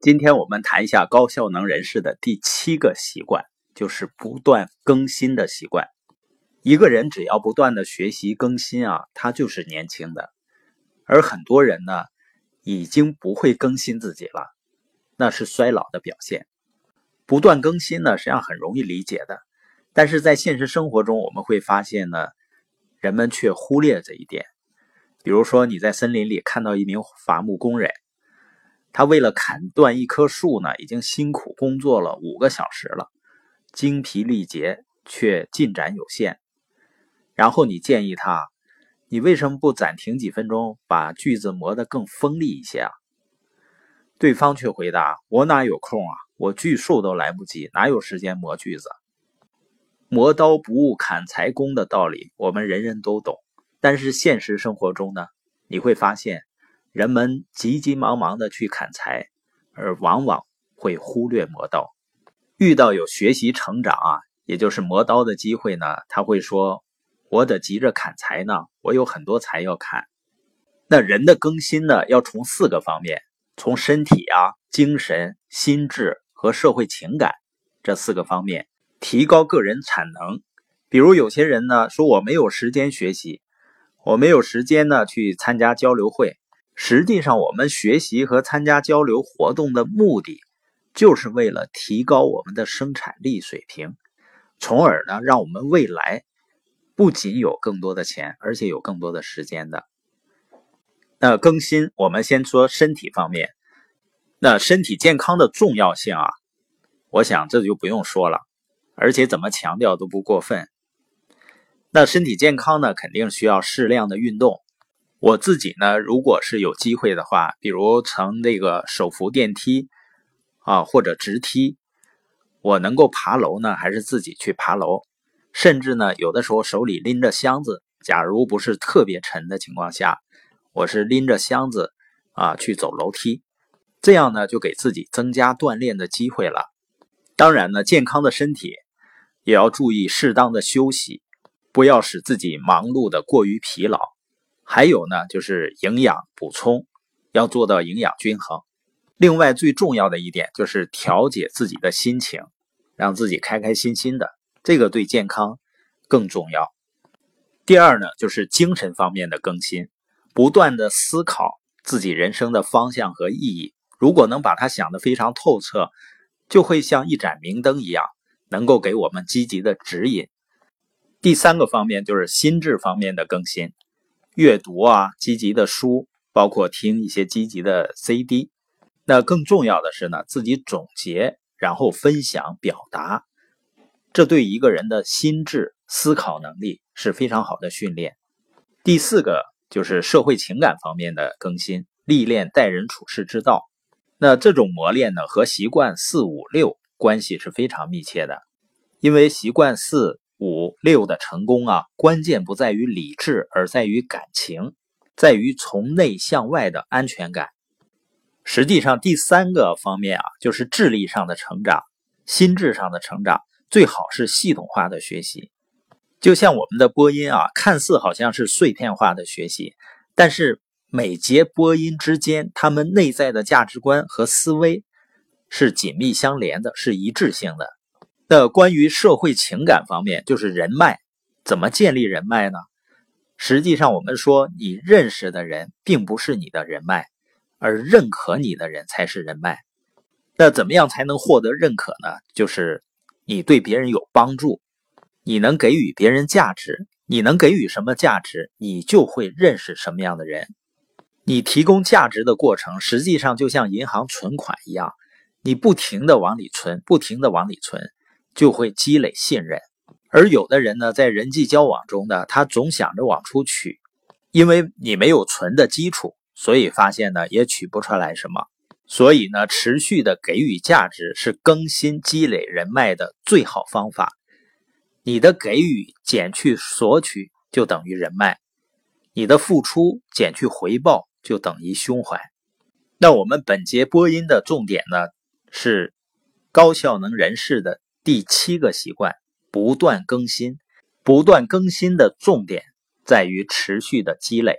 今天我们谈一下高效能人士的第七个习惯，就是不断更新的习惯。一个人只要不断的学习更新啊，他就是年轻的。而很多人呢，已经不会更新自己了，那是衰老的表现。不断更新呢，实际上很容易理解的，但是在现实生活中，我们会发现呢，人们却忽略这一点。比如说，你在森林里看到一名伐木工人。他为了砍断一棵树呢，已经辛苦工作了五个小时了，精疲力竭，却进展有限。然后你建议他，你为什么不暂停几分钟，把锯子磨得更锋利一些啊？对方却回答：“我哪有空啊？我锯树都来不及，哪有时间磨锯子？磨刀不误砍柴工的道理，我们人人都懂。但是现实生活中呢，你会发现。”人们急急忙忙的去砍柴，而往往会忽略磨刀。遇到有学习成长啊，也就是磨刀的机会呢，他会说：“我得急着砍柴呢，我有很多柴要砍。”那人的更新呢，要从四个方面：从身体啊、精神、心智和社会情感这四个方面提高个人产能。比如有些人呢说：“我没有时间学习，我没有时间呢去参加交流会。”实际上，我们学习和参加交流活动的目的，就是为了提高我们的生产力水平，从而呢，让我们未来不仅有更多的钱，而且有更多的时间的。那更新，我们先说身体方面。那身体健康的重要性啊，我想这就不用说了，而且怎么强调都不过分。那身体健康呢，肯定需要适量的运动。我自己呢，如果是有机会的话，比如乘那个手扶电梯啊，或者直梯，我能够爬楼呢，还是自己去爬楼？甚至呢，有的时候手里拎着箱子，假如不是特别沉的情况下，我是拎着箱子啊去走楼梯，这样呢，就给自己增加锻炼的机会了。当然呢，健康的身体也要注意适当的休息，不要使自己忙碌的过于疲劳。还有呢，就是营养补充要做到营养均衡。另外，最重要的一点就是调节自己的心情，让自己开开心心的，这个对健康更重要。第二呢，就是精神方面的更新，不断的思考自己人生的方向和意义。如果能把它想得非常透彻，就会像一盏明灯一样，能够给我们积极的指引。第三个方面就是心智方面的更新。阅读啊，积极的书，包括听一些积极的 CD。那更重要的是呢，自己总结，然后分享表达，这对一个人的心智思考能力是非常好的训练。第四个就是社会情感方面的更新，历练待人处事之道。那这种磨练呢，和习惯四五六关系是非常密切的，因为习惯四。五六的成功啊，关键不在于理智，而在于感情，在于从内向外的安全感。实际上，第三个方面啊，就是智力上的成长，心智上的成长，最好是系统化的学习。就像我们的播音啊，看似好像是碎片化的学习，但是每节播音之间，他们内在的价值观和思维是紧密相连的，是一致性的。那关于社会情感方面，就是人脉，怎么建立人脉呢？实际上，我们说你认识的人并不是你的人脉，而认可你的人才是人脉。那怎么样才能获得认可呢？就是你对别人有帮助，你能给予别人价值，你能给予什么价值，你就会认识什么样的人。你提供价值的过程，实际上就像银行存款一样，你不停的往里存，不停的往里存。就会积累信任，而有的人呢，在人际交往中呢，他总想着往出取，因为你没有存的基础，所以发现呢也取不出来什么。所以呢，持续的给予价值是更新积累人脉的最好方法。你的给予减去索取就等于人脉，你的付出减去回报就等于胸怀。那我们本节播音的重点呢，是高效能人士的。第七个习惯，不断更新。不断更新的重点在于持续的积累。